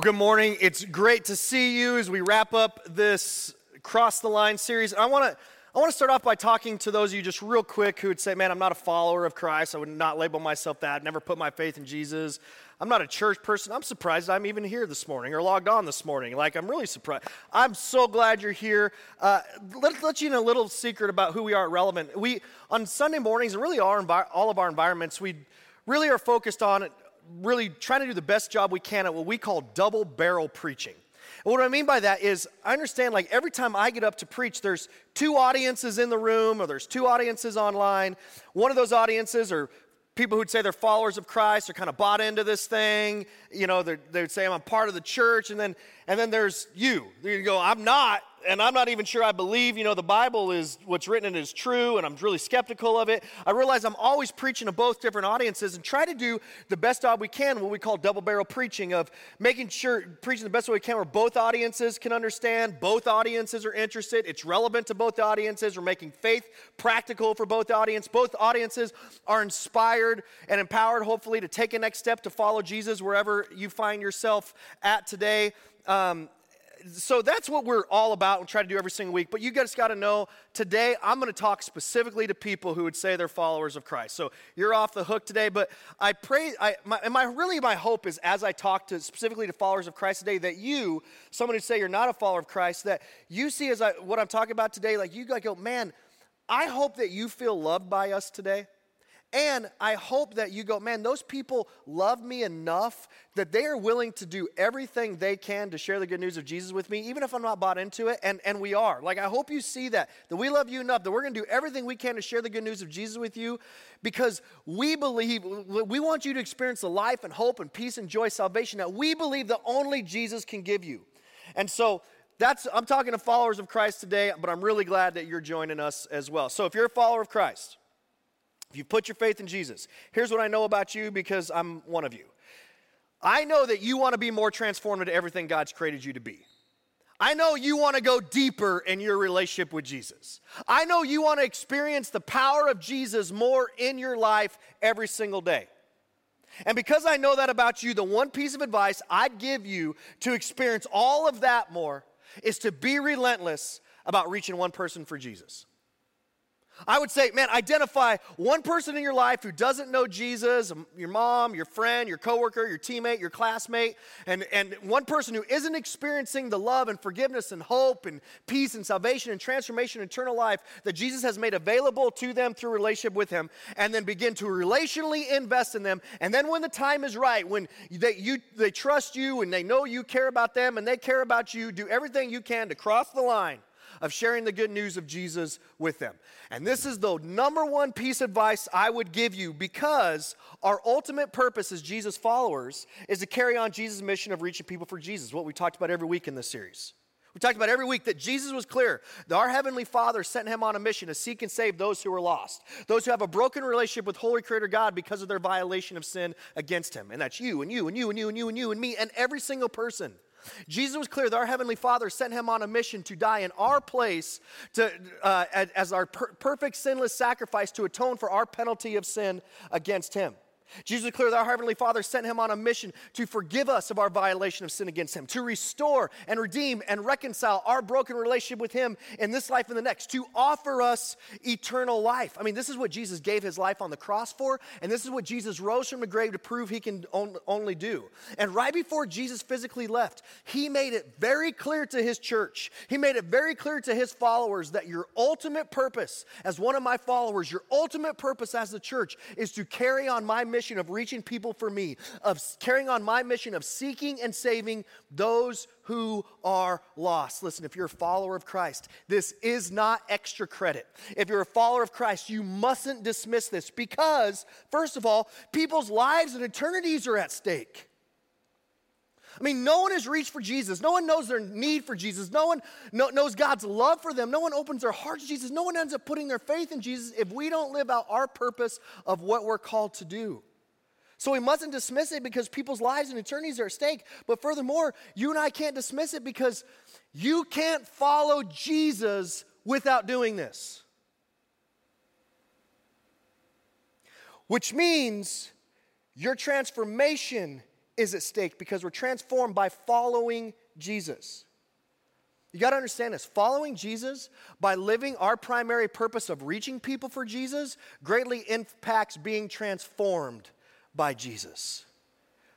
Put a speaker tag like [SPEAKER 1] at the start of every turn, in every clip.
[SPEAKER 1] Well, good morning. It's great to see you as we wrap up this Cross the Line series. I want to I want to start off by talking to those of you just real quick who would say, "Man, I'm not a follower of Christ. I would not label myself that. Never put my faith in Jesus. I'm not a church person. I'm surprised I'm even here this morning or logged on this morning. Like, I'm really surprised. I'm so glad you're here. Uh, let, let you in a little secret about who we are at Relevant. We, on Sunday mornings, and really all, our, all of our environments, we really are focused on really trying to do the best job we can at what we call double barrel preaching. And what I mean by that is, I understand like every time I get up to preach, there's two audiences in the room or there's two audiences online. One of those audiences are people who'd say they're followers of Christ are kind of bought into this thing. You know, they'd say, I'm part of the church. And then, and then there's you. You go, I'm not and I'm not even sure I believe, you know, the Bible is what's written in is true, and I'm really skeptical of it. I realize I'm always preaching to both different audiences and try to do the best job we can, what we call double barrel preaching, of making sure preaching the best way we can where both audiences can understand, both audiences are interested, it's relevant to both audiences, we're making faith practical for both audiences. Both audiences are inspired and empowered, hopefully, to take a next step to follow Jesus wherever you find yourself at today. Um, so that's what we're all about and try to do every single week. But you guys got to know today I'm going to talk specifically to people who would say they're followers of Christ. So you're off the hook today. But I pray, I, my, and my really my hope is as I talk to specifically to followers of Christ today, that you, someone who say you're not a follower of Christ, that you see as I, what I'm talking about today, like you go, man, I hope that you feel loved by us today. And I hope that you go, man, those people love me enough that they are willing to do everything they can to share the good news of Jesus with me, even if I'm not bought into it. And, and we are. Like, I hope you see that, that we love you enough, that we're going to do everything we can to share the good news of Jesus with you because we believe, we want you to experience the life and hope and peace and joy, salvation that we believe that only Jesus can give you. And so, that's, I'm talking to followers of Christ today, but I'm really glad that you're joining us as well. So, if you're a follower of Christ, if you put your faith in Jesus, here's what I know about you because I'm one of you. I know that you want to be more transformed into everything God's created you to be. I know you want to go deeper in your relationship with Jesus. I know you want to experience the power of Jesus more in your life every single day. And because I know that about you, the one piece of advice I'd give you to experience all of that more is to be relentless about reaching one person for Jesus. I would say, man, identify one person in your life who doesn't know Jesus, um, your mom, your friend, your coworker, your teammate, your classmate, and, and one person who isn't experiencing the love and forgiveness and hope and peace and salvation and transformation, and eternal life that Jesus has made available to them through relationship with Him, and then begin to relationally invest in them. And then when the time is right, when they, you, they trust you and they know you care about them and they care about you, do everything you can to cross the line of sharing the good news of Jesus with them. And this is the number one piece of advice I would give you because our ultimate purpose as Jesus followers is to carry on Jesus' mission of reaching people for Jesus, what we talked about every week in this series. We talked about every week that Jesus was clear that our Heavenly Father sent him on a mission to seek and save those who are lost, those who have a broken relationship with Holy Creator God because of their violation of sin against Him. And that's you and you and you and you and you and you and me and every single person. Jesus was clear that our Heavenly Father sent him on a mission to die in our place to, uh, as our per- perfect sinless sacrifice to atone for our penalty of sin against him. Jesus declared that our Heavenly Father sent him on a mission to forgive us of our violation of sin against him, to restore and redeem and reconcile our broken relationship with him in this life and the next, to offer us eternal life. I mean, this is what Jesus gave his life on the cross for, and this is what Jesus rose from the grave to prove he can only do. And right before Jesus physically left, he made it very clear to his church, he made it very clear to his followers that your ultimate purpose as one of my followers, your ultimate purpose as the church is to carry on my mission mission of reaching people for me, of carrying on my mission of seeking and saving those who are lost. Listen, if you're a follower of Christ, this is not extra credit. If you're a follower of Christ, you mustn't dismiss this because, first of all, people's lives and eternities are at stake. I mean, no one has reached for Jesus. No one knows their need for Jesus. No one knows God's love for them. No one opens their heart to Jesus. No one ends up putting their faith in Jesus if we don't live out our purpose of what we're called to do. So we mustn't dismiss it because people's lives and eternities are at stake. But furthermore, you and I can't dismiss it because you can't follow Jesus without doing this. Which means your transformation is at stake because we're transformed by following Jesus. You got to understand this. Following Jesus by living our primary purpose of reaching people for Jesus greatly impacts being transformed by Jesus.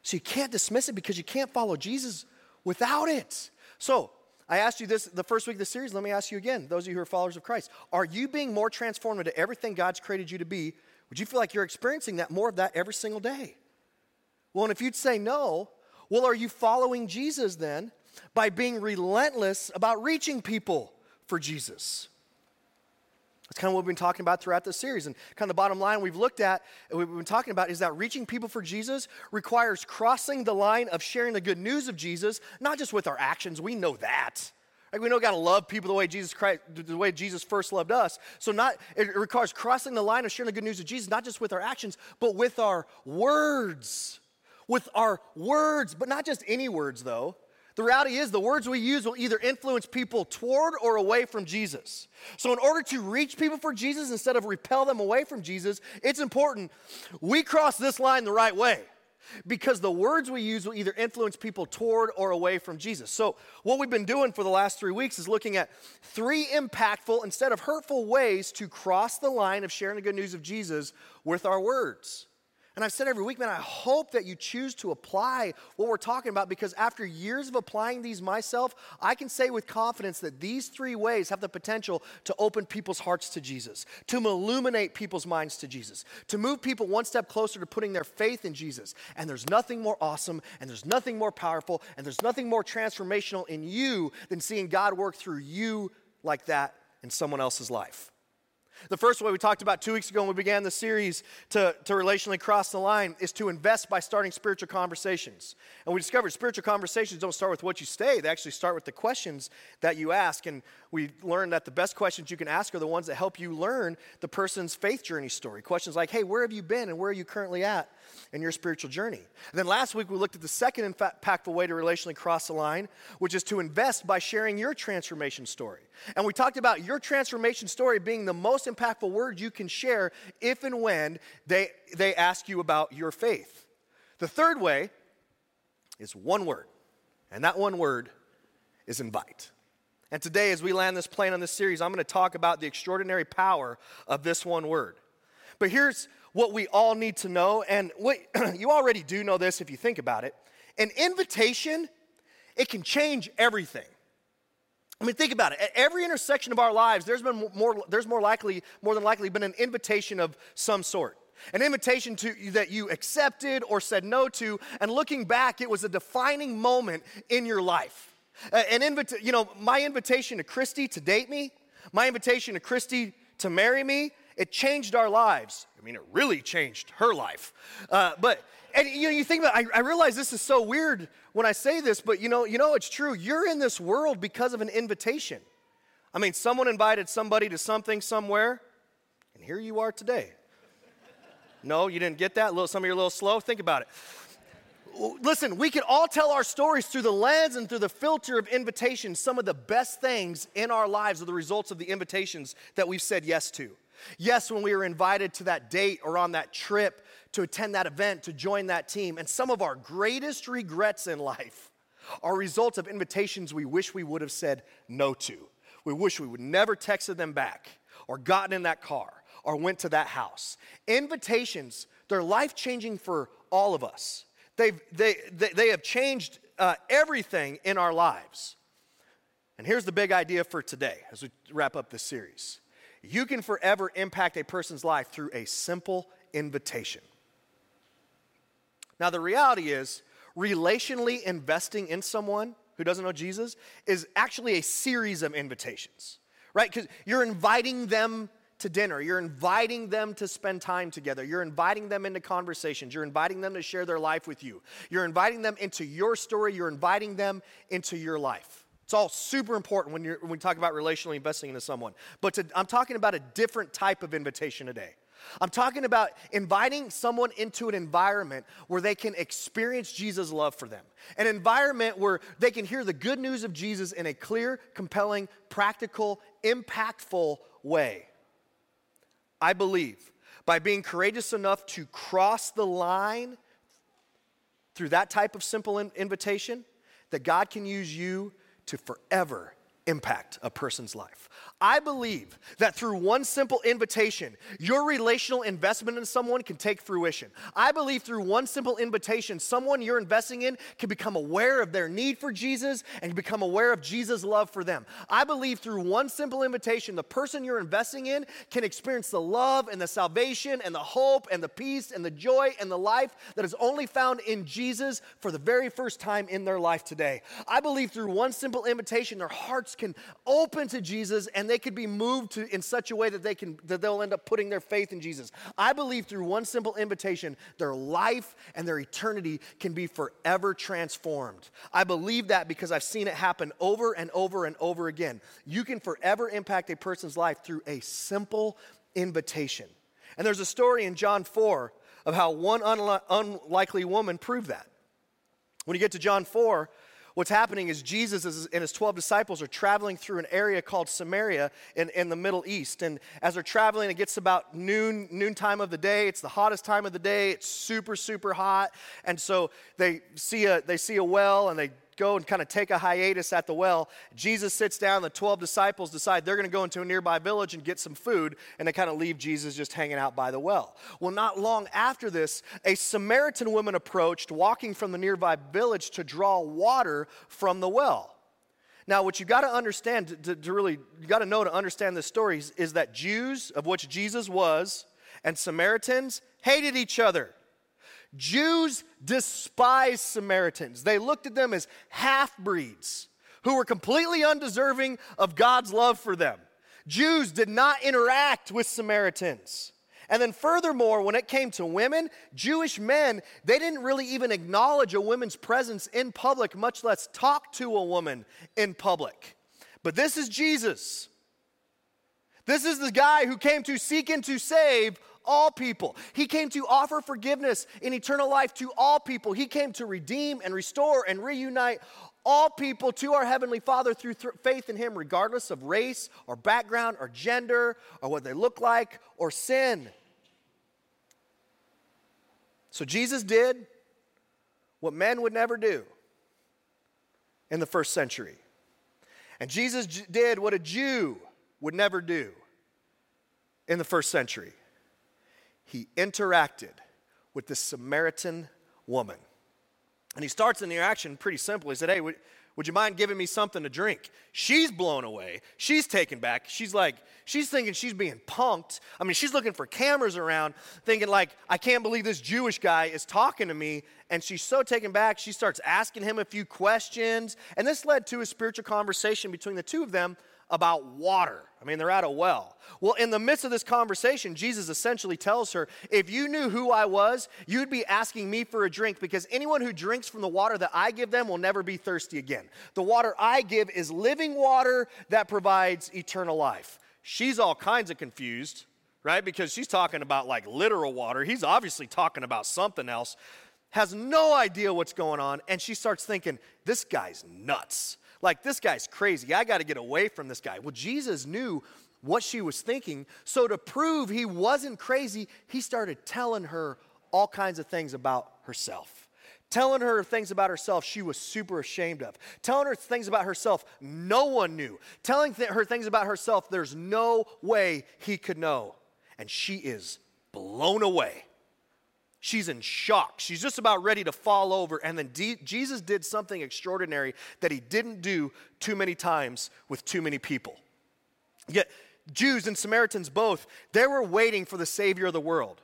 [SPEAKER 1] So you can't dismiss it because you can't follow Jesus without it. So I asked you this the first week of the series. Let me ask you again, those of you who are followers of Christ. Are you being more transformed into everything God's created you to be? Would you feel like you're experiencing that more of that every single day? Well, and if you'd say no, well, are you following Jesus then by being relentless about reaching people for Jesus. Kind of what we've been talking about throughout this series. And kind of the bottom line we've looked at, we've been talking about, is that reaching people for Jesus requires crossing the line of sharing the good news of Jesus, not just with our actions. We know that. Like we know got to love people the way Jesus Christ, the way Jesus first loved us. So not it requires crossing the line of sharing the good news of Jesus, not just with our actions, but with our words. With our words, but not just any words though. The reality is, the words we use will either influence people toward or away from Jesus. So, in order to reach people for Jesus instead of repel them away from Jesus, it's important we cross this line the right way because the words we use will either influence people toward or away from Jesus. So, what we've been doing for the last three weeks is looking at three impactful instead of hurtful ways to cross the line of sharing the good news of Jesus with our words. And I've said every week, man, I hope that you choose to apply what we're talking about because after years of applying these myself, I can say with confidence that these three ways have the potential to open people's hearts to Jesus, to illuminate people's minds to Jesus, to move people one step closer to putting their faith in Jesus. And there's nothing more awesome, and there's nothing more powerful, and there's nothing more transformational in you than seeing God work through you like that in someone else's life. The first way we talked about two weeks ago when we began the series to, to relationally cross the line is to invest by starting spiritual conversations. And we discovered spiritual conversations don't start with what you say, they actually start with the questions that you ask. And we learned that the best questions you can ask are the ones that help you learn the person's faith journey story. Questions like, hey, where have you been and where are you currently at in your spiritual journey? And then last week we looked at the second impactful way to relationally cross the line, which is to invest by sharing your transformation story. And we talked about your transformation story being the most impactful word you can share if and when they, they ask you about your faith. The third way is one word, and that one word is invite. And today, as we land this plane on this series, I'm going to talk about the extraordinary power of this one word. But here's what we all need to know, and what, you already do know this if you think about it. An invitation, it can change everything. I mean, think about it. At every intersection of our lives, there's been more, there's more likely, more than likely been an invitation of some sort. An invitation to that you accepted or said no to, and looking back, it was a defining moment in your life. An invita- you know, my invitation to Christy to date me, my invitation to Christy to marry me, it changed our lives. I mean, it really changed her life. Uh, but and you know, you think about, I, I realize this is so weird when I say this, but you know, you know, it's true. You're in this world because of an invitation. I mean, someone invited somebody to something somewhere, and here you are today. No, you didn't get that. Little, some of you are a little slow. Think about it. Listen, we can all tell our stories through the lens and through the filter of invitations. Some of the best things in our lives are the results of the invitations that we've said yes to. Yes, when we were invited to that date or on that trip to attend that event, to join that team. And some of our greatest regrets in life are results of invitations we wish we would have said no to. We wish we would never texted them back or gotten in that car or went to that house. Invitations, they're life changing for all of us. They've, they, they, they have changed uh, everything in our lives. And here's the big idea for today as we wrap up this series you can forever impact a person's life through a simple invitation. Now, the reality is, relationally investing in someone who doesn't know Jesus is actually a series of invitations, right? Because you're inviting them to dinner, you're inviting them to spend time together, you're inviting them into conversations, you're inviting them to share their life with you, you're inviting them into your story, you're inviting them into your life. It's all super important when, when we talk about relationally investing into someone. But to, I'm talking about a different type of invitation today. I'm talking about inviting someone into an environment where they can experience Jesus' love for them. An environment where they can hear the good news of Jesus in a clear, compelling, practical, impactful way. I believe by being courageous enough to cross the line through that type of simple in- invitation that God can use you to forever impact a person's life. I believe that through one simple invitation, your relational investment in someone can take fruition. I believe through one simple invitation, someone you're investing in can become aware of their need for Jesus and become aware of Jesus' love for them. I believe through one simple invitation, the person you're investing in can experience the love and the salvation and the hope and the peace and the joy and the life that is only found in Jesus for the very first time in their life today. I believe through one simple invitation, their hearts can open to Jesus and they could be moved to, in such a way that they can that they'll end up putting their faith in Jesus. I believe through one simple invitation, their life and their eternity can be forever transformed. I believe that because I've seen it happen over and over and over again. You can forever impact a person's life through a simple invitation. And there's a story in John 4 of how one unlikely woman proved that. When you get to John 4, What's happening is Jesus and his 12 disciples are traveling through an area called Samaria in, in the Middle East. And as they're traveling, it gets about noon, noon time of the day. It's the hottest time of the day. It's super, super hot. And so they see a, they see a well and they go and kind of take a hiatus at the well. Jesus sits down, the 12 disciples decide they're going to go into a nearby village and get some food, and they kind of leave Jesus just hanging out by the well. Well, not long after this, a Samaritan woman approached, walking from the nearby village to draw water from the well. Now, what you got to understand, to, to, really, you got to know to understand this story is, is that Jews, of which Jesus was, and Samaritans hated each other. Jews despised Samaritans. They looked at them as half breeds who were completely undeserving of God's love for them. Jews did not interact with Samaritans. And then, furthermore, when it came to women, Jewish men, they didn't really even acknowledge a woman's presence in public, much less talk to a woman in public. But this is Jesus. This is the guy who came to seek and to save all people. He came to offer forgiveness and eternal life to all people. He came to redeem and restore and reunite all people to our Heavenly Father through th- faith in Him, regardless of race or background or gender or what they look like or sin. So Jesus did what men would never do in the first century. And Jesus j- did what a Jew would never do in the first century he interacted with this Samaritan woman. And he starts the interaction pretty simple. He said, Hey, would, would you mind giving me something to drink? She's blown away. She's taken back. She's like, she's thinking she's being punked. I mean, she's looking for cameras around, thinking, like, I can't believe this Jewish guy is talking to me. And she's so taken back, she starts asking him a few questions. And this led to a spiritual conversation between the two of them about water. I mean, they're at a well. Well, in the midst of this conversation, Jesus essentially tells her, If you knew who I was, you'd be asking me for a drink because anyone who drinks from the water that I give them will never be thirsty again. The water I give is living water that provides eternal life. She's all kinds of confused, right? Because she's talking about like literal water. He's obviously talking about something else, has no idea what's going on, and she starts thinking, This guy's nuts. Like, this guy's crazy. I got to get away from this guy. Well, Jesus knew what she was thinking. So, to prove he wasn't crazy, he started telling her all kinds of things about herself. Telling her things about herself she was super ashamed of. Telling her things about herself no one knew. Telling th- her things about herself there's no way he could know. And she is blown away. She's in shock. She's just about ready to fall over. And then D- Jesus did something extraordinary that he didn't do too many times with too many people. Yet, Jews and Samaritans both, they were waiting for the Savior of the world.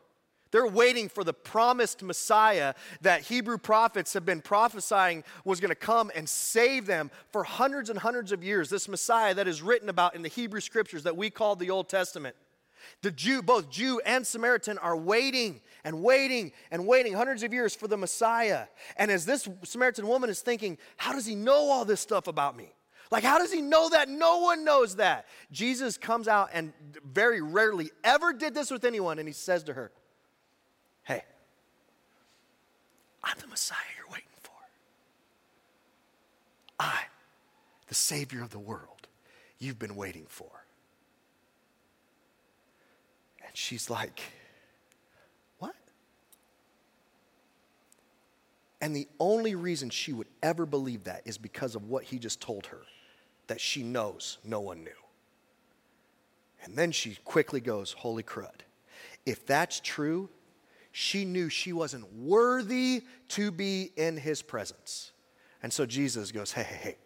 [SPEAKER 1] They're waiting for the promised Messiah that Hebrew prophets have been prophesying was going to come and save them for hundreds and hundreds of years. This Messiah that is written about in the Hebrew scriptures that we call the Old Testament. The Jew, both Jew and Samaritan, are waiting and waiting and waiting hundreds of years for the Messiah. And as this Samaritan woman is thinking, how does he know all this stuff about me? Like, how does he know that? No one knows that. Jesus comes out and very rarely ever did this with anyone, and he says to her, Hey, I'm the Messiah you're waiting for. I'm the Savior of the world you've been waiting for. And she's like, What? And the only reason she would ever believe that is because of what he just told her that she knows no one knew. And then she quickly goes, Holy crud. If that's true, she knew she wasn't worthy to be in his presence. And so Jesus goes, Hey, hey, hey,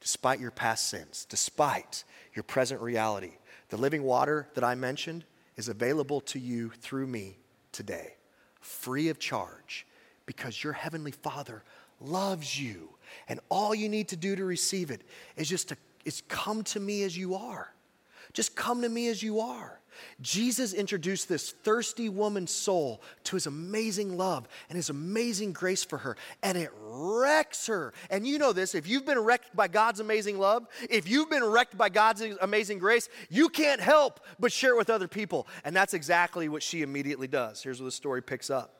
[SPEAKER 1] despite your past sins, despite your present reality, the living water that I mentioned is available to you through me today, free of charge, because your heavenly Father loves you. And all you need to do to receive it is just to is come to me as you are. Just come to me as you are. Jesus introduced this thirsty woman's soul to his amazing love and his amazing grace for her, and it wrecks her. And you know this if you've been wrecked by God's amazing love, if you've been wrecked by God's amazing grace, you can't help but share it with other people. And that's exactly what she immediately does. Here's where the story picks up.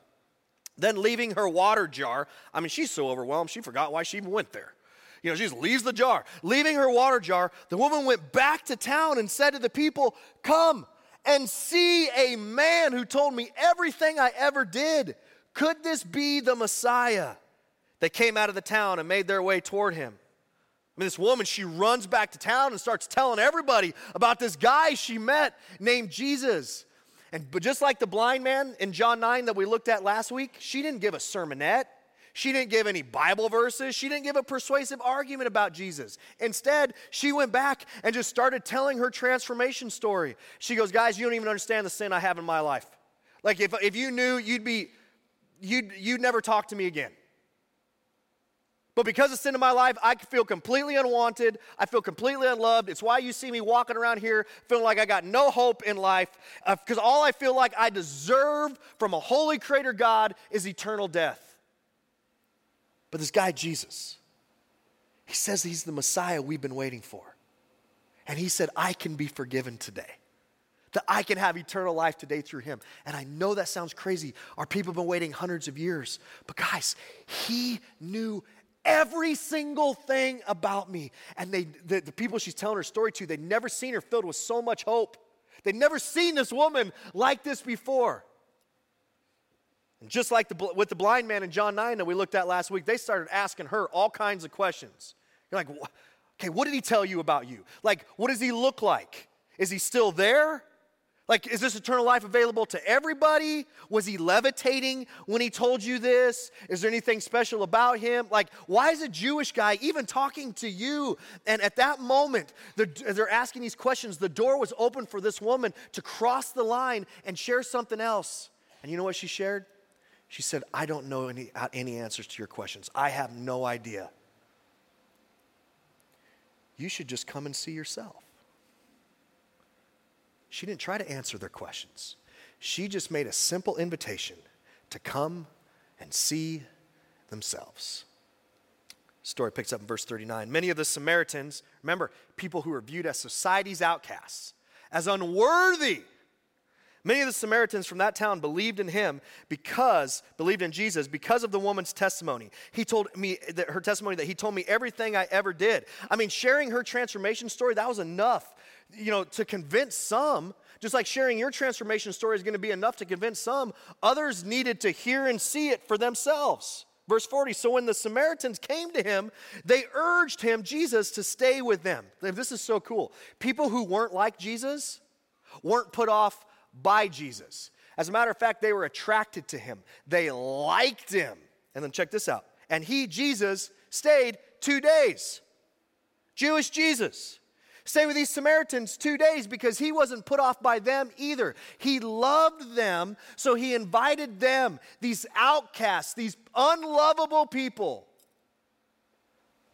[SPEAKER 1] Then, leaving her water jar, I mean, she's so overwhelmed, she forgot why she even went there. You know, she just leaves the jar. Leaving her water jar, the woman went back to town and said to the people, Come and see a man who told me everything I ever did. Could this be the Messiah? They came out of the town and made their way toward him. I mean, this woman, she runs back to town and starts telling everybody about this guy she met named Jesus. And but just like the blind man in John 9 that we looked at last week, she didn't give a sermonette. She didn't give any Bible verses. She didn't give a persuasive argument about Jesus. Instead, she went back and just started telling her transformation story. She goes, Guys, you don't even understand the sin I have in my life. Like, if, if you knew, you'd be, you'd, you'd never talk to me again. But because of sin in my life, I feel completely unwanted. I feel completely unloved. It's why you see me walking around here feeling like I got no hope in life. Because uh, all I feel like I deserve from a holy creator God is eternal death. But this guy, Jesus, he says he's the Messiah we've been waiting for. And he said, I can be forgiven today. That I can have eternal life today through him. And I know that sounds crazy. Our people have been waiting hundreds of years. But guys, he knew every single thing about me. And they, the, the people she's telling her story to, they'd never seen her filled with so much hope. They'd never seen this woman like this before. And just like the, with the blind man in John 9 that we looked at last week, they started asking her all kinds of questions. You're like, okay, what did he tell you about you? Like, what does he look like? Is he still there? Like, is this eternal life available to everybody? Was he levitating when he told you this? Is there anything special about him? Like, why is a Jewish guy even talking to you? And at that moment, the, they're asking these questions. The door was open for this woman to cross the line and share something else. And you know what she shared? She said, I don't know any, uh, any answers to your questions. I have no idea. You should just come and see yourself. She didn't try to answer their questions. She just made a simple invitation to come and see themselves. Story picks up in verse 39. Many of the Samaritans, remember, people who were viewed as society's outcasts, as unworthy Many of the Samaritans from that town believed in him because, believed in Jesus because of the woman's testimony. He told me that her testimony that he told me everything I ever did. I mean, sharing her transformation story, that was enough, you know, to convince some. Just like sharing your transformation story is going to be enough to convince some, others needed to hear and see it for themselves. Verse 40 So when the Samaritans came to him, they urged him, Jesus, to stay with them. This is so cool. People who weren't like Jesus weren't put off by Jesus. As a matter of fact, they were attracted to him, they liked him. And then check this out. And he, Jesus, stayed two days. Jewish Jesus. Stay with these Samaritans two days because he wasn't put off by them either. He loved them, so he invited them, these outcasts, these unlovable people,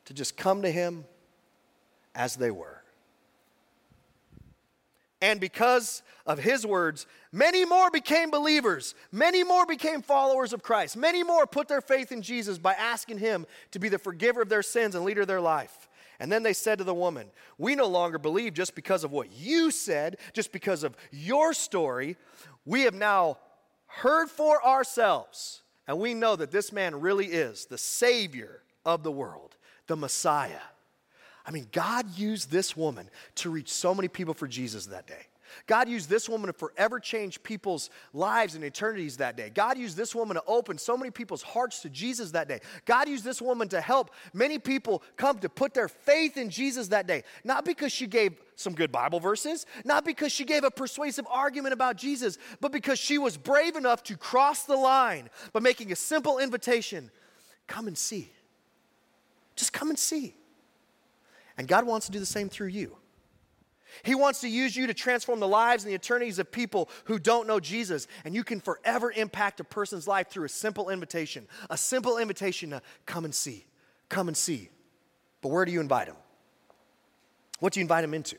[SPEAKER 1] to just come to him as they were. And because of his words, many more became believers. Many more became followers of Christ. Many more put their faith in Jesus by asking him to be the forgiver of their sins and leader of their life. And then they said to the woman, We no longer believe just because of what you said, just because of your story. We have now heard for ourselves, and we know that this man really is the Savior of the world, the Messiah. I mean, God used this woman to reach so many people for Jesus that day. God used this woman to forever change people's lives and eternities that day. God used this woman to open so many people's hearts to Jesus that day. God used this woman to help many people come to put their faith in Jesus that day. Not because she gave some good Bible verses, not because she gave a persuasive argument about Jesus, but because she was brave enough to cross the line by making a simple invitation come and see. Just come and see. And God wants to do the same through you. He wants to use you to transform the lives and the eternities of people who don't know Jesus. And you can forever impact a person's life through a simple invitation a simple invitation to come and see. Come and see. But where do you invite them? What do you invite them into?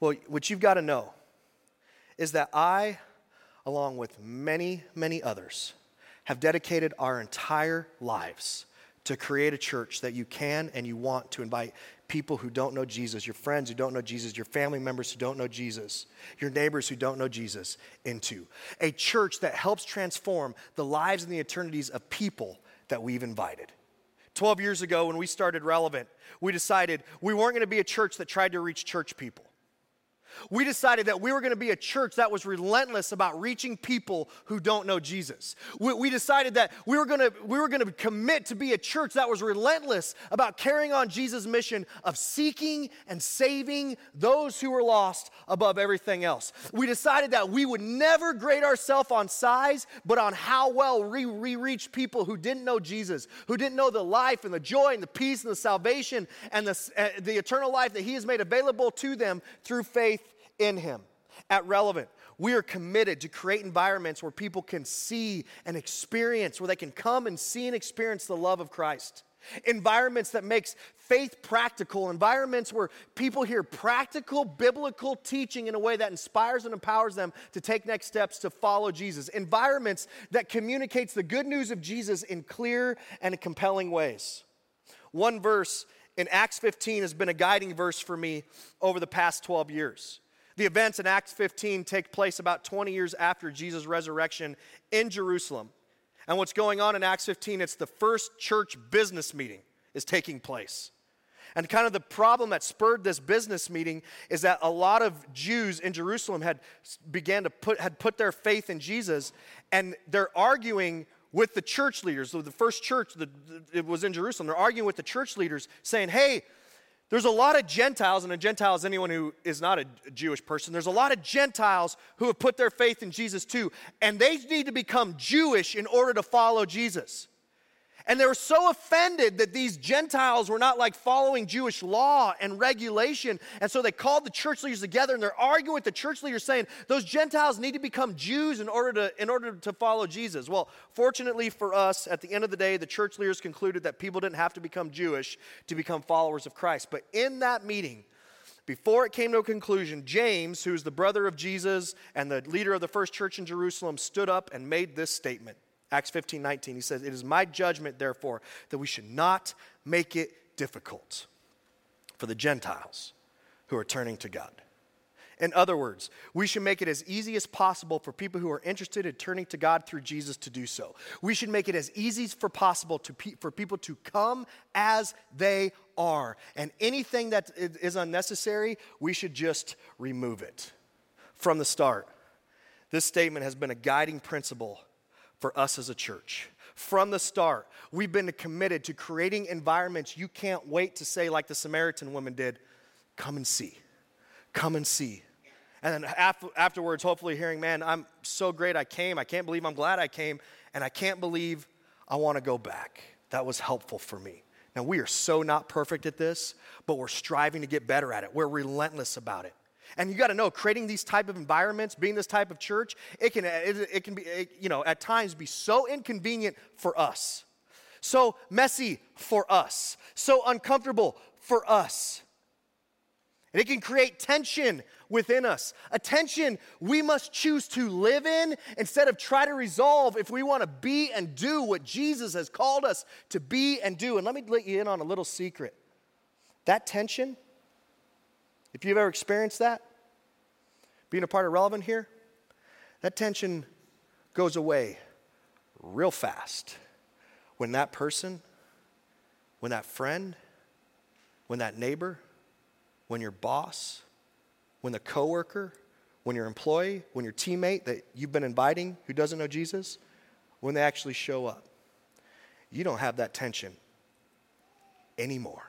[SPEAKER 1] Well, what you've got to know is that I, along with many, many others, have dedicated our entire lives to create a church that you can and you want to invite people who don't know Jesus, your friends who don't know Jesus, your family members who don't know Jesus, your neighbors who don't know Jesus into. A church that helps transform the lives and the eternities of people that we've invited. 12 years ago, when we started Relevant, we decided we weren't going to be a church that tried to reach church people we decided that we were going to be a church that was relentless about reaching people who don't know Jesus. We, we decided that we were going to we were going to commit to be a church that was relentless about carrying on Jesus' mission of seeking and saving those who were lost above everything else. We decided that we would never grade ourselves on size, but on how well we, we reached people who didn't know Jesus, who didn't know the life and the joy and the peace and the salvation and the, uh, the eternal life that He has made available to them through faith in Him. At Relevant, we are committed to create environments where people can see and experience, where they can come and see and experience the love of Christ. Environments that makes faith practical, environments where people hear practical biblical teaching in a way that inspires and empowers them to take next steps to follow Jesus. Environments that communicates the good news of Jesus in clear and compelling ways. One verse in Acts 15 has been a guiding verse for me over the past 12 years. The events in Acts 15 take place about 20 years after Jesus' resurrection in Jerusalem. And what's going on in Acts 15, it's the first church business meeting is taking place. And kind of the problem that spurred this business meeting is that a lot of Jews in Jerusalem had began to put had put their faith in Jesus and they're arguing with the church leaders. So the first church that it was in Jerusalem, they're arguing with the church leaders saying, "Hey, there's a lot of Gentiles, and a Gentile is anyone who is not a Jewish person. There's a lot of Gentiles who have put their faith in Jesus too, and they need to become Jewish in order to follow Jesus. And they were so offended that these Gentiles were not like following Jewish law and regulation. And so they called the church leaders together and they're arguing with the church leaders saying those Gentiles need to become Jews in order to, in order to follow Jesus. Well, fortunately for us, at the end of the day, the church leaders concluded that people didn't have to become Jewish to become followers of Christ. But in that meeting, before it came to a conclusion, James, who's the brother of Jesus and the leader of the first church in Jerusalem, stood up and made this statement. Acts 15 19, he says, It is my judgment, therefore, that we should not make it difficult for the Gentiles who are turning to God. In other words, we should make it as easy as possible for people who are interested in turning to God through Jesus to do so. We should make it as easy as possible pe- for people to come as they are. And anything that is unnecessary, we should just remove it. From the start, this statement has been a guiding principle for us as a church. From the start, we've been committed to creating environments you can't wait to say, like the Samaritan woman did, come and see. Come and see. And then afterwards, hopefully, hearing, man, I'm so great I came. I can't believe I'm glad I came. And I can't believe I want to go back. That was helpful for me. Now, we are so not perfect at this, but we're striving to get better at it. We're relentless about it. And you got to know, creating these type of environments, being this type of church, it can, it, it can be, it, you know, at times be so inconvenient for us, so messy for us, so uncomfortable for us. And it can create tension within us. A tension we must choose to live in instead of try to resolve if we want to be and do what Jesus has called us to be and do. And let me let you in on a little secret. That tension, if you've ever experienced that, being a part of Relevant here, that tension goes away real fast when that person, when that friend, when that neighbor, when your boss, when the coworker, when your employee, when your teammate that you've been inviting who doesn't know Jesus, when they actually show up. You don't have that tension anymore.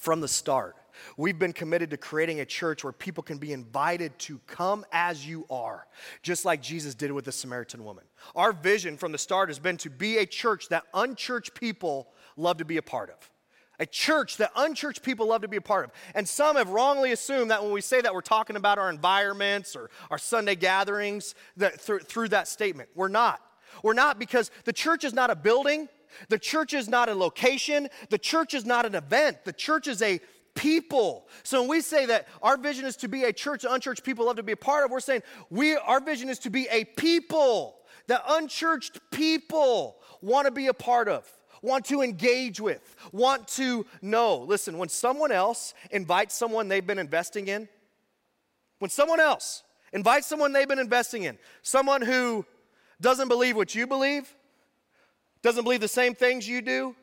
[SPEAKER 1] From the start, We've been committed to creating a church where people can be invited to come as you are, just like Jesus did with the Samaritan woman. Our vision from the start has been to be a church that unchurched people love to be a part of. A church that unchurched people love to be a part of. And some have wrongly assumed that when we say that, we're talking about our environments or our Sunday gatherings that, through, through that statement. We're not. We're not because the church is not a building, the church is not a location, the church is not an event, the church is a people. So when we say that our vision is to be a church unchurched people love to be a part of, we're saying we our vision is to be a people that unchurched people want to be a part of, want to engage with, want to know. Listen, when someone else invites someone they've been investing in, when someone else invites someone they've been investing in, someone who doesn't believe what you believe, doesn't believe the same things you do,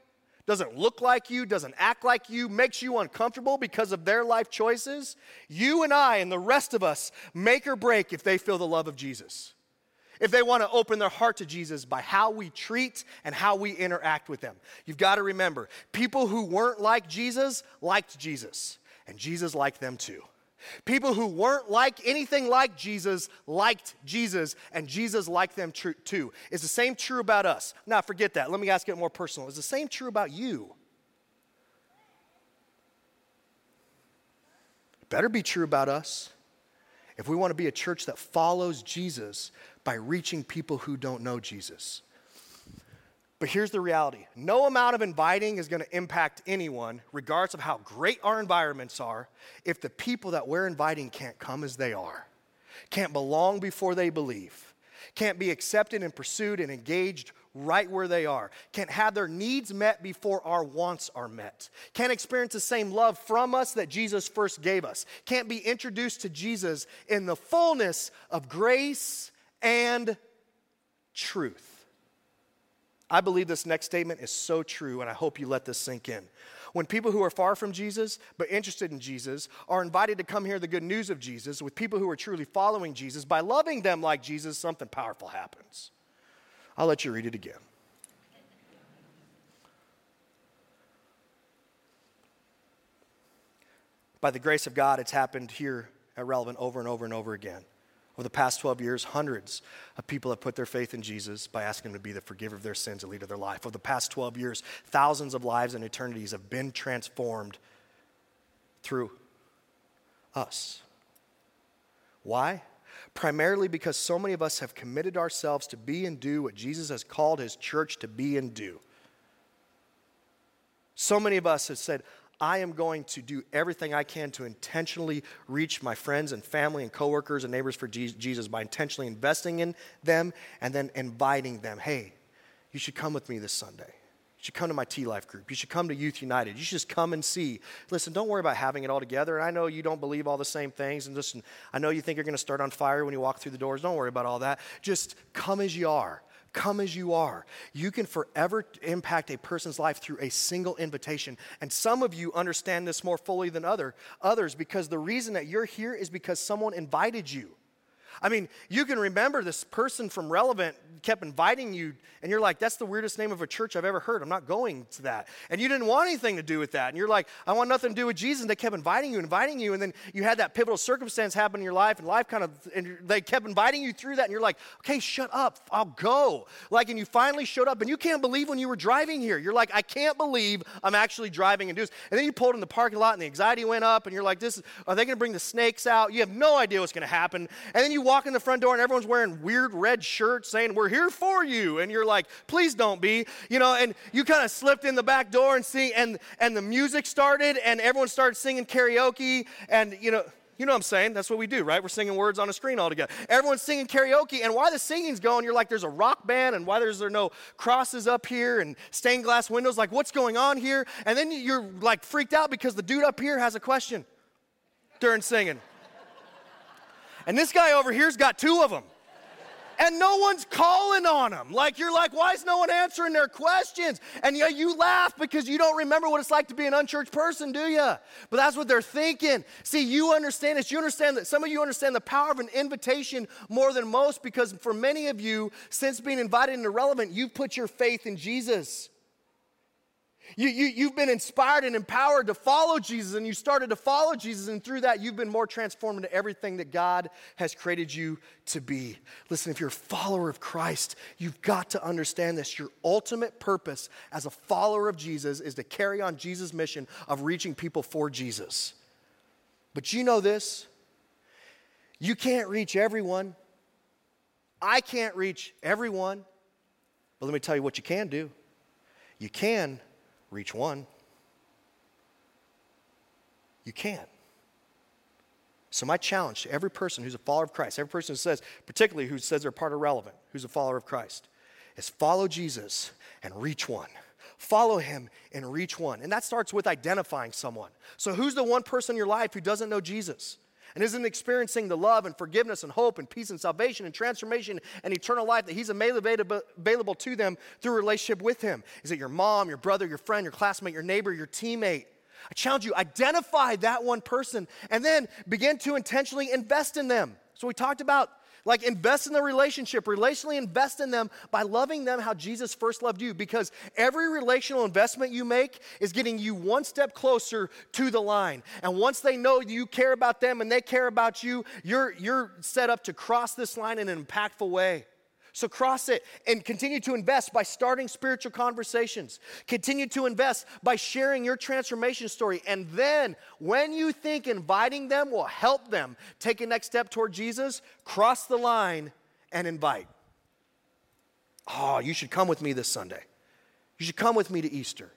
[SPEAKER 1] doesn't look like you, doesn't act like you, makes you uncomfortable because of their life choices, you and I and the rest of us make or break if they feel the love of Jesus. If they want to open their heart to Jesus by how we treat and how we interact with them. You've got to remember, people who weren't like Jesus liked Jesus, and Jesus liked them too. People who weren't like anything like Jesus liked Jesus, and Jesus liked them tr- too. Is the same true about us? Now, forget that. Let me ask it more personal. Is the same true about you? It better be true about us. If we want to be a church that follows Jesus by reaching people who don't know Jesus. But here's the reality. No amount of inviting is going to impact anyone, regardless of how great our environments are, if the people that we're inviting can't come as they are, can't belong before they believe, can't be accepted and pursued and engaged right where they are, can't have their needs met before our wants are met, can't experience the same love from us that Jesus first gave us, can't be introduced to Jesus in the fullness of grace and truth. I believe this next statement is so true, and I hope you let this sink in. When people who are far from Jesus but interested in Jesus are invited to come hear the good news of Jesus with people who are truly following Jesus, by loving them like Jesus, something powerful happens. I'll let you read it again. By the grace of God, it's happened here at Relevant over and over and over again. Over the past 12 years, hundreds of people have put their faith in Jesus by asking him to be the forgiver of their sins and leader of their life. Over the past 12 years, thousands of lives and eternities have been transformed through us. Why? Primarily because so many of us have committed ourselves to be and do what Jesus has called his church to be and do. So many of us have said, I am going to do everything I can to intentionally reach my friends and family and coworkers and neighbors for Jesus by intentionally investing in them and then inviting them. Hey, you should come with me this Sunday. You should come to my T Life group. You should come to Youth United. You should just come and see. Listen, don't worry about having it all together. I know you don't believe all the same things. And listen, I know you think you're going to start on fire when you walk through the doors. Don't worry about all that. Just come as you are. Come as you are. You can forever impact a person's life through a single invitation. And some of you understand this more fully than other, others because the reason that you're here is because someone invited you. I mean, you can remember this person from Relevant kept inviting you, and you're like, that's the weirdest name of a church I've ever heard. I'm not going to that. And you didn't want anything to do with that. And you're like, I want nothing to do with Jesus. And they kept inviting you, inviting you. And then you had that pivotal circumstance happen in your life, and life kind of, and they kept inviting you through that. And you're like, okay, shut up. I'll go. Like, and you finally showed up, and you can't believe when you were driving here. You're like, I can't believe I'm actually driving and do this. And then you pulled in the parking lot, and the anxiety went up, and you're like, this, is, are they going to bring the snakes out? You have no idea what's going to happen. And then you walk in the front door and everyone's wearing weird red shirts saying, We're here for you. And you're like, Please don't be. You know, and you kind of slipped in the back door and see, and, and the music started and everyone started singing karaoke. And, you know, you know what I'm saying? That's what we do, right? We're singing words on a screen all together. Everyone's singing karaoke, and while the singing's going, you're like, there's a rock band, and why there's there no crosses up here and stained glass windows? Like, what's going on here? And then you're like freaked out because the dude up here has a question during singing. And this guy over here's got two of them. and no one's calling on them. Like you're like, why is no one answering their questions? And you, you laugh because you don't remember what it's like to be an unchurched person, do you? But that's what they're thinking. See, you understand this. You understand that some of you understand the power of an invitation more than most because for many of you, since being invited into relevant, you've put your faith in Jesus. You, you, you've been inspired and empowered to follow Jesus, and you started to follow Jesus, and through that, you've been more transformed into everything that God has created you to be. Listen, if you're a follower of Christ, you've got to understand this. Your ultimate purpose as a follower of Jesus is to carry on Jesus' mission of reaching people for Jesus. But you know this you can't reach everyone. I can't reach everyone. But let me tell you what you can do. You can reach one. You can't. So, my challenge to every person who's a follower of Christ, every person who says, particularly who says they're part of relevant, who's a follower of Christ, is follow Jesus and reach one. Follow him and reach one. And that starts with identifying someone. So, who's the one person in your life who doesn't know Jesus? And isn't experiencing the love and forgiveness and hope and peace and salvation and transformation and eternal life that He's available to them through relationship with Him? Is it your mom, your brother, your friend, your classmate, your neighbor, your teammate? I challenge you, identify that one person and then begin to intentionally invest in them. So we talked about like, invest in the relationship, relationally invest in them by loving them how Jesus first loved you. Because every relational investment you make is getting you one step closer to the line. And once they know you care about them and they care about you, you're, you're set up to cross this line in an impactful way. So cross it and continue to invest by starting spiritual conversations. Continue to invest by sharing your transformation story. And then, when you think inviting them will help them take a next step toward Jesus, cross the line and invite. Oh, you should come with me this Sunday. You should come with me to Easter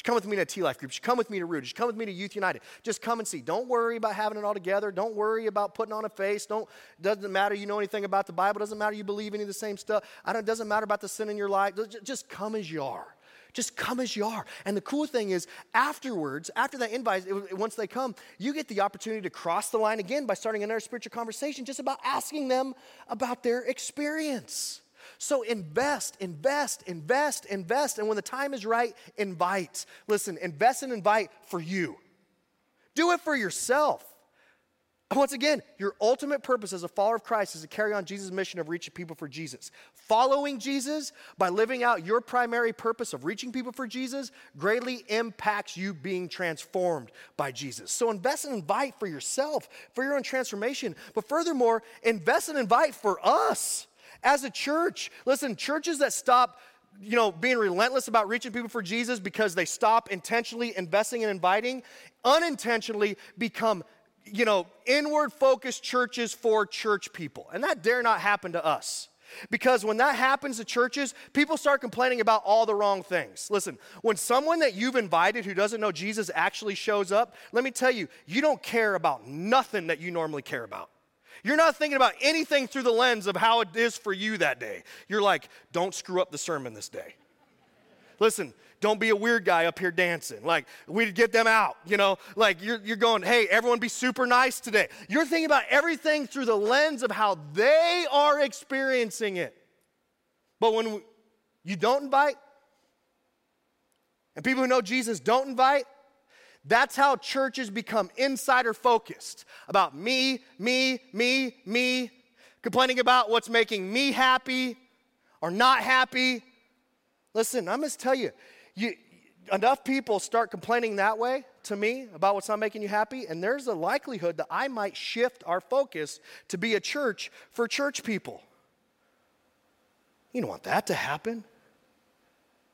[SPEAKER 1] should come with me to a T Life group. Should come with me to Root. Should come with me to Youth United. Just come and see. Don't worry about having it all together. Don't worry about putting on a face. Don't doesn't matter you know anything about the Bible. Doesn't matter you believe any of the same stuff. I don't, doesn't matter about the sin in your life. Just come as you are. Just come as you are. And the cool thing is, afterwards, after that invite, once they come, you get the opportunity to cross the line again by starting another spiritual conversation just about asking them about their experience. So invest, invest, invest, invest. And when the time is right, invite. Listen, invest and invite for you. Do it for yourself. Once again, your ultimate purpose as a follower of Christ is to carry on Jesus' mission of reaching people for Jesus. Following Jesus by living out your primary purpose of reaching people for Jesus greatly impacts you being transformed by Jesus. So invest and invite for yourself, for your own transformation. But furthermore, invest and invite for us. As a church, listen, churches that stop you know, being relentless about reaching people for Jesus because they stop intentionally investing and inviting, unintentionally become, you know, inward focused churches for church people. And that dare not happen to us. Because when that happens to churches, people start complaining about all the wrong things. Listen, when someone that you've invited who doesn't know Jesus actually shows up, let me tell you, you don't care about nothing that you normally care about. You're not thinking about anything through the lens of how it is for you that day. You're like, don't screw up the sermon this day. Listen, don't be a weird guy up here dancing. Like, we'd get them out, you know? Like, you're, you're going, hey, everyone be super nice today. You're thinking about everything through the lens of how they are experiencing it. But when you don't invite, and people who know Jesus don't invite, that's how churches become insider focused about me, me, me, me, complaining about what's making me happy or not happy. Listen, I must tell you, you enough people start complaining that way to me about what's not making you happy, and there's a likelihood that I might shift our focus to be a church for church people. You don't want that to happen.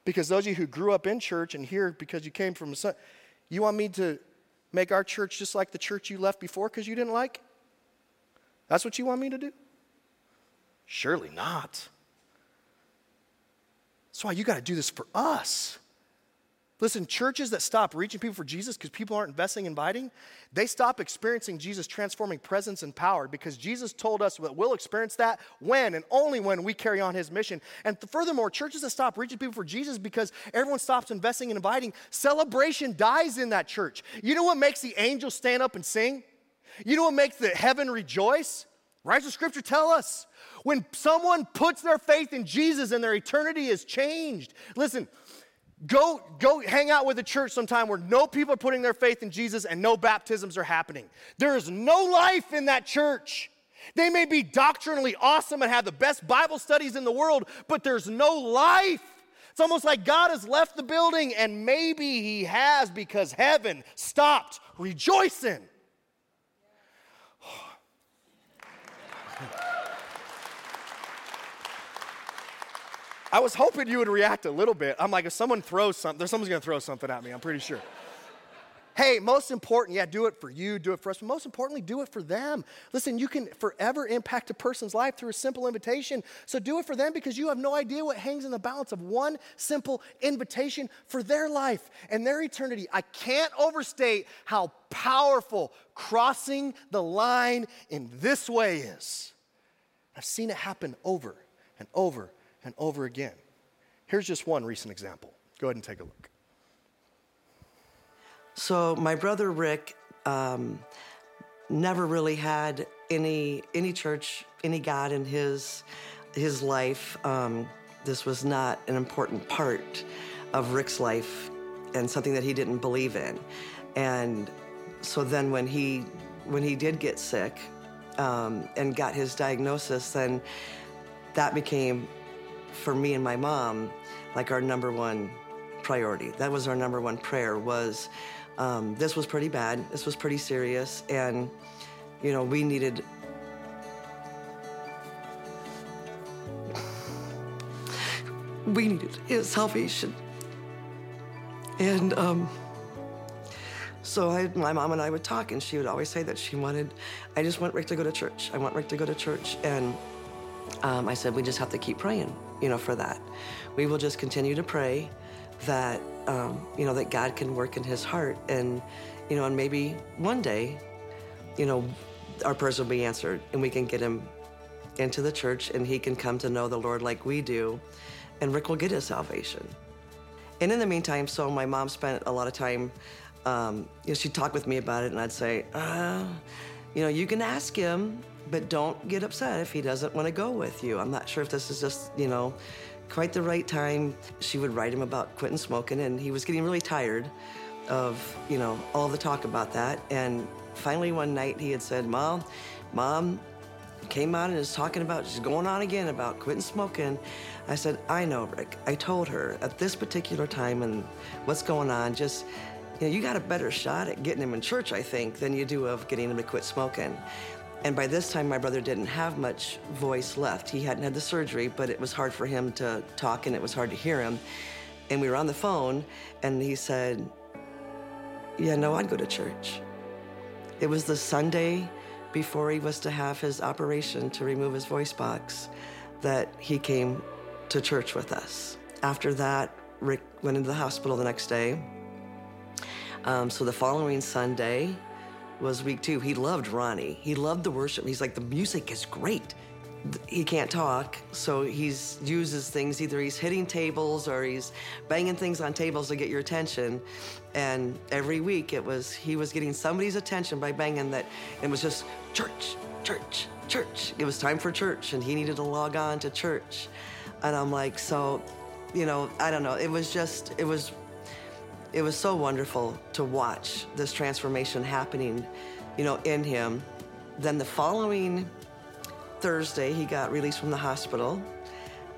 [SPEAKER 1] Because those of you who grew up in church and here because you came from a you want me to make our church just like the church you left before because you didn't like? That's what you want me to do? Surely not. That's why you got to do this for us. Listen, churches that stop reaching people for Jesus because people aren't investing in inviting, they stop experiencing Jesus' transforming presence and power because Jesus told us that we'll experience that when and only when we carry on his mission. And furthermore, churches that stop reaching people for Jesus because everyone stops investing and inviting, celebration dies in that church. You know what makes the angels stand up and sing? You know what makes the heaven rejoice? Right? The scripture tell us when someone puts their faith in Jesus and their eternity is changed. Listen, go go hang out with a church sometime where no people are putting their faith in Jesus and no baptisms are happening. There is no life in that church. They may be doctrinally awesome and have the best Bible studies in the world, but there's no life. It's almost like God has left the building, and maybe He has because heaven stopped rejoicing. I was hoping you would react a little bit. I'm like, if someone throws something, someone's gonna throw something at me, I'm pretty sure. hey, most important, yeah, do it for you, do it for us, but most importantly, do it for them. Listen, you can forever impact a person's life through a simple invitation. So do it for them because you have no idea what hangs in the balance of one simple invitation for their life and their eternity. I can't overstate how powerful crossing the line in this way is. I've seen it happen over and over and over again. Here's just one recent example. Go ahead and take a look.
[SPEAKER 2] So my brother Rick um, never really had any any church, any God in his his life. Um, this was not an important part of Rick's life, and something that he didn't believe in. And so then when he when he did get sick um, and got his diagnosis, then that became for me and my mom, like our number one priority. That was our number one prayer was um, this was pretty bad. This was pretty serious. And, you know, we needed we needed his salvation. And um, so I, my mom and I would talk, and she would always say that she wanted, I just want Rick to go to church. I want Rick to go to church. And um, I said, we just have to keep praying, you know, for that. We will just continue to pray that, um, you know, that God can work in his heart and, you know, and maybe one day, you know, our prayers will be answered and we can get him into the church and he can come to know the Lord like we do and Rick will get his salvation. And in the meantime, so my mom spent a lot of time, um, you know, she'd talk with me about it and I'd say, uh, you know, you can ask him, but don't get upset if he doesn't want to go with you. I'm not sure if this is just, you know, quite the right time. She would write him about quitting smoking, and he was getting really tired of, you know, all the talk about that. And finally, one night, he had said, Mom, Mom came out and is talking about, she's going on again about quitting smoking. I said, I know, Rick. I told her at this particular time and what's going on, just, you know, you got a better shot at getting him in church, I think, than you do of getting him to quit smoking. And by this time, my brother didn't have much voice left. He hadn't had the surgery, but it was hard for him to talk and it was hard to hear him. And we were on the phone, and he said, Yeah, no, I'd go to church. It was the Sunday before he was to have his operation to remove his voice box that he came to church with us. After that, Rick went into the hospital the next day. Um, so the following Sunday, was week two. He loved Ronnie. He loved the worship. He's like, the music is great. He can't talk, so he's uses things. Either he's hitting tables or he's banging things on tables to get your attention. And every week it was he was getting somebody's attention by banging that. It was just church, church, church. It was time for church, and he needed to log on to church. And I'm like, so, you know, I don't know. It was just, it was it was so wonderful to watch this transformation happening, you know, in him. Then the following Thursday, he got released from the hospital,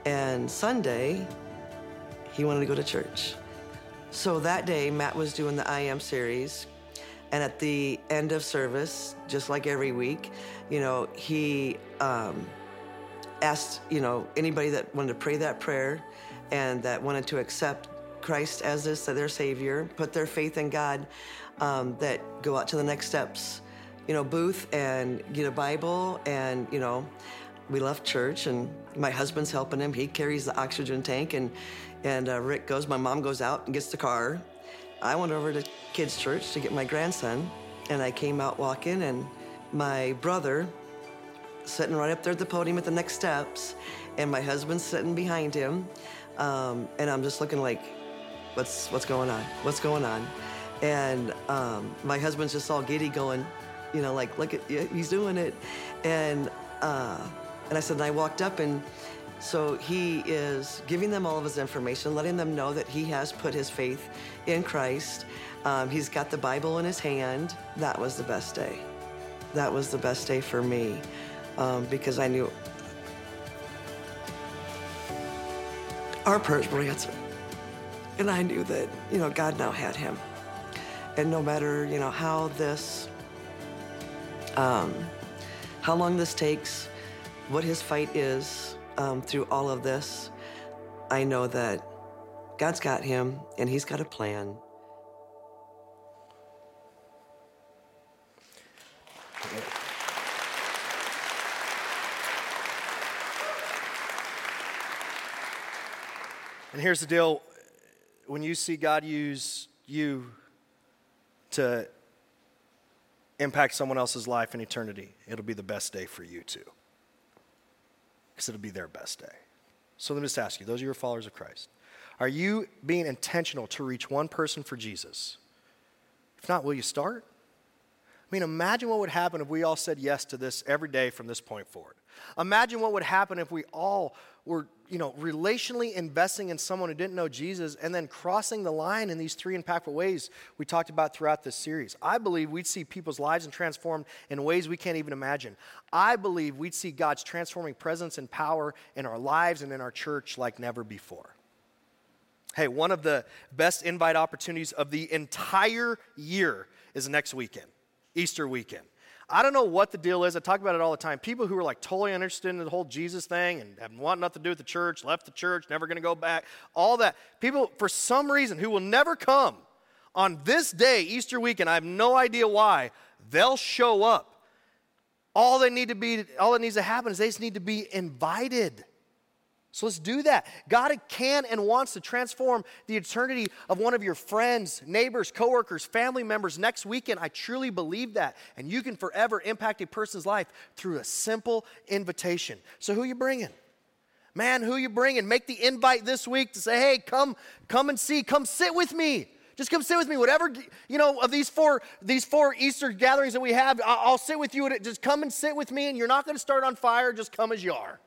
[SPEAKER 2] and Sunday, he wanted to go to church. So that day, Matt was doing the I Am series, and at the end of service, just like every week, you know, he um, asked, you know, anybody that wanted to pray that prayer and that wanted to accept Christ as this, their Savior, put their faith in God, um, that go out to the next steps, you know, booth and get a Bible. And, you know, we left church and my husband's helping him. He carries the oxygen tank and, and uh, Rick goes, my mom goes out and gets the car. I went over to kids' church to get my grandson and I came out walking and my brother sitting right up there at the podium at the next steps and my husband's sitting behind him. Um, and I'm just looking like, what's what's going on? What's going on? And um, my husband's just all giddy, going, you know, like, look at he's doing it. And uh, and I said, and I walked up and so he is giving them all of his information, letting them know that he has put his faith in Christ. Um, he's got the Bible in his hand. That was the best day. That was the best day for me um, because I knew our prayers were answered. And I knew that, you know, God now had him. And no matter, you know, how this, um, how long this takes, what his fight is um, through all of this, I know that God's got him and he's got a plan.
[SPEAKER 1] And here's the deal when you see God use you to impact someone else's life in eternity, it'll be the best day for you too. Because it'll be their best day. So let me just ask you those are followers of Christ, are you being intentional to reach one person for Jesus? If not, will you start? I mean, imagine what would happen if we all said yes to this every day from this point forward. Imagine what would happen if we all were, you know, relationally investing in someone who didn't know Jesus and then crossing the line in these three impactful ways we talked about throughout this series. I believe we'd see people's lives and transformed in ways we can't even imagine. I believe we'd see God's transforming presence and power in our lives and in our church like never before. Hey, one of the best invite opportunities of the entire year is next weekend, Easter weekend. I don't know what the deal is. I talk about it all the time. People who are like totally interested in the whole Jesus thing and have want nothing to do with the church, left the church, never going to go back, all that. People, for some reason, who will never come on this day, Easter weekend, I have no idea why, they'll show up. All they need to be, all that needs to happen is they just need to be invited. So let's do that. God can and wants to transform the eternity of one of your friends, neighbors, coworkers, family members next weekend. I truly believe that. And you can forever impact a person's life through a simple invitation. So who you bringing? Man, who you bringing? Make the invite this week to say, "Hey, come come and see. Come sit with me." Just come sit with me. Whatever you know of these four these four Easter gatherings that we have, I'll, sit with you. Just come and sit with me, and you're not going to start on fire. Just come as you are.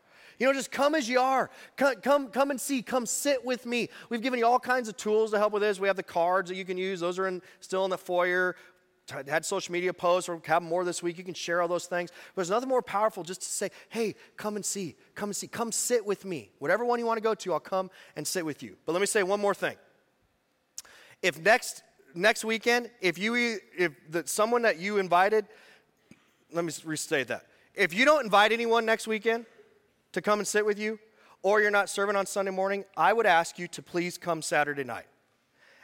[SPEAKER 1] You know, just come as you are. Come, come, come and see. Come sit with me. We've given you all kinds of tools to help with this. We have the cards that you can use. Those are in, still in the foyer. Had social media posts or have more this week. You can share all those things. But there's nothing more powerful just to say, hey, come and see. Come and see. Come sit with me. Whatever one you want to go to, I'll come and sit with you. But let me say one more thing. If next next weekend, if you if the, someone that you invited, let me restate that. If you don't invite anyone next weekend, to come and sit with you, or you're not serving on Sunday morning, I would ask you to please come Saturday night.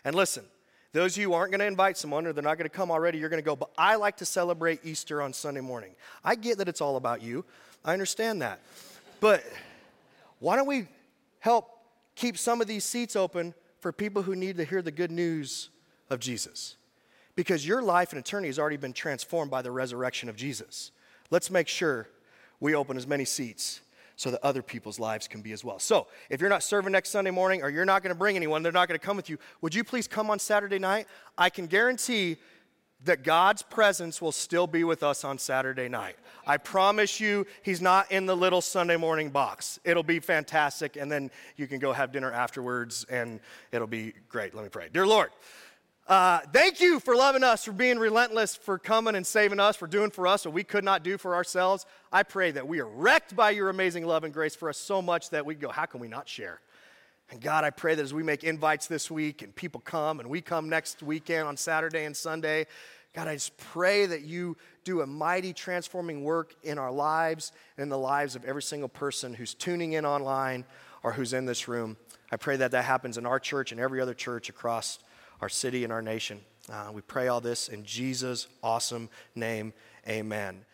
[SPEAKER 1] And listen, those of you who aren't going to invite someone or they're not going to come already, you're going to go, but I like to celebrate Easter on Sunday morning. I get that it's all about you. I understand that. But why don't we help keep some of these seats open for people who need to hear the good news of Jesus? Because your life and eternity has already been transformed by the resurrection of Jesus. Let's make sure we open as many seats so that other people's lives can be as well. So, if you're not serving next Sunday morning or you're not going to bring anyone, they're not going to come with you, would you please come on Saturday night? I can guarantee that God's presence will still be with us on Saturday night. I promise you, He's not in the little Sunday morning box. It'll be fantastic, and then you can go have dinner afterwards, and it'll be great. Let me pray. Dear Lord, uh, thank you for loving us, for being relentless, for coming and saving us, for doing for us what we could not do for ourselves. I pray that we are wrecked by your amazing love and grace for us so much that we go, how can we not share? And God, I pray that as we make invites this week and people come and we come next weekend on Saturday and Sunday, God, I just pray that you do a mighty transforming work in our lives and in the lives of every single person who's tuning in online or who's in this room. I pray that that happens in our church and every other church across our city and our nation. Uh, we pray all this in Jesus' awesome name. Amen.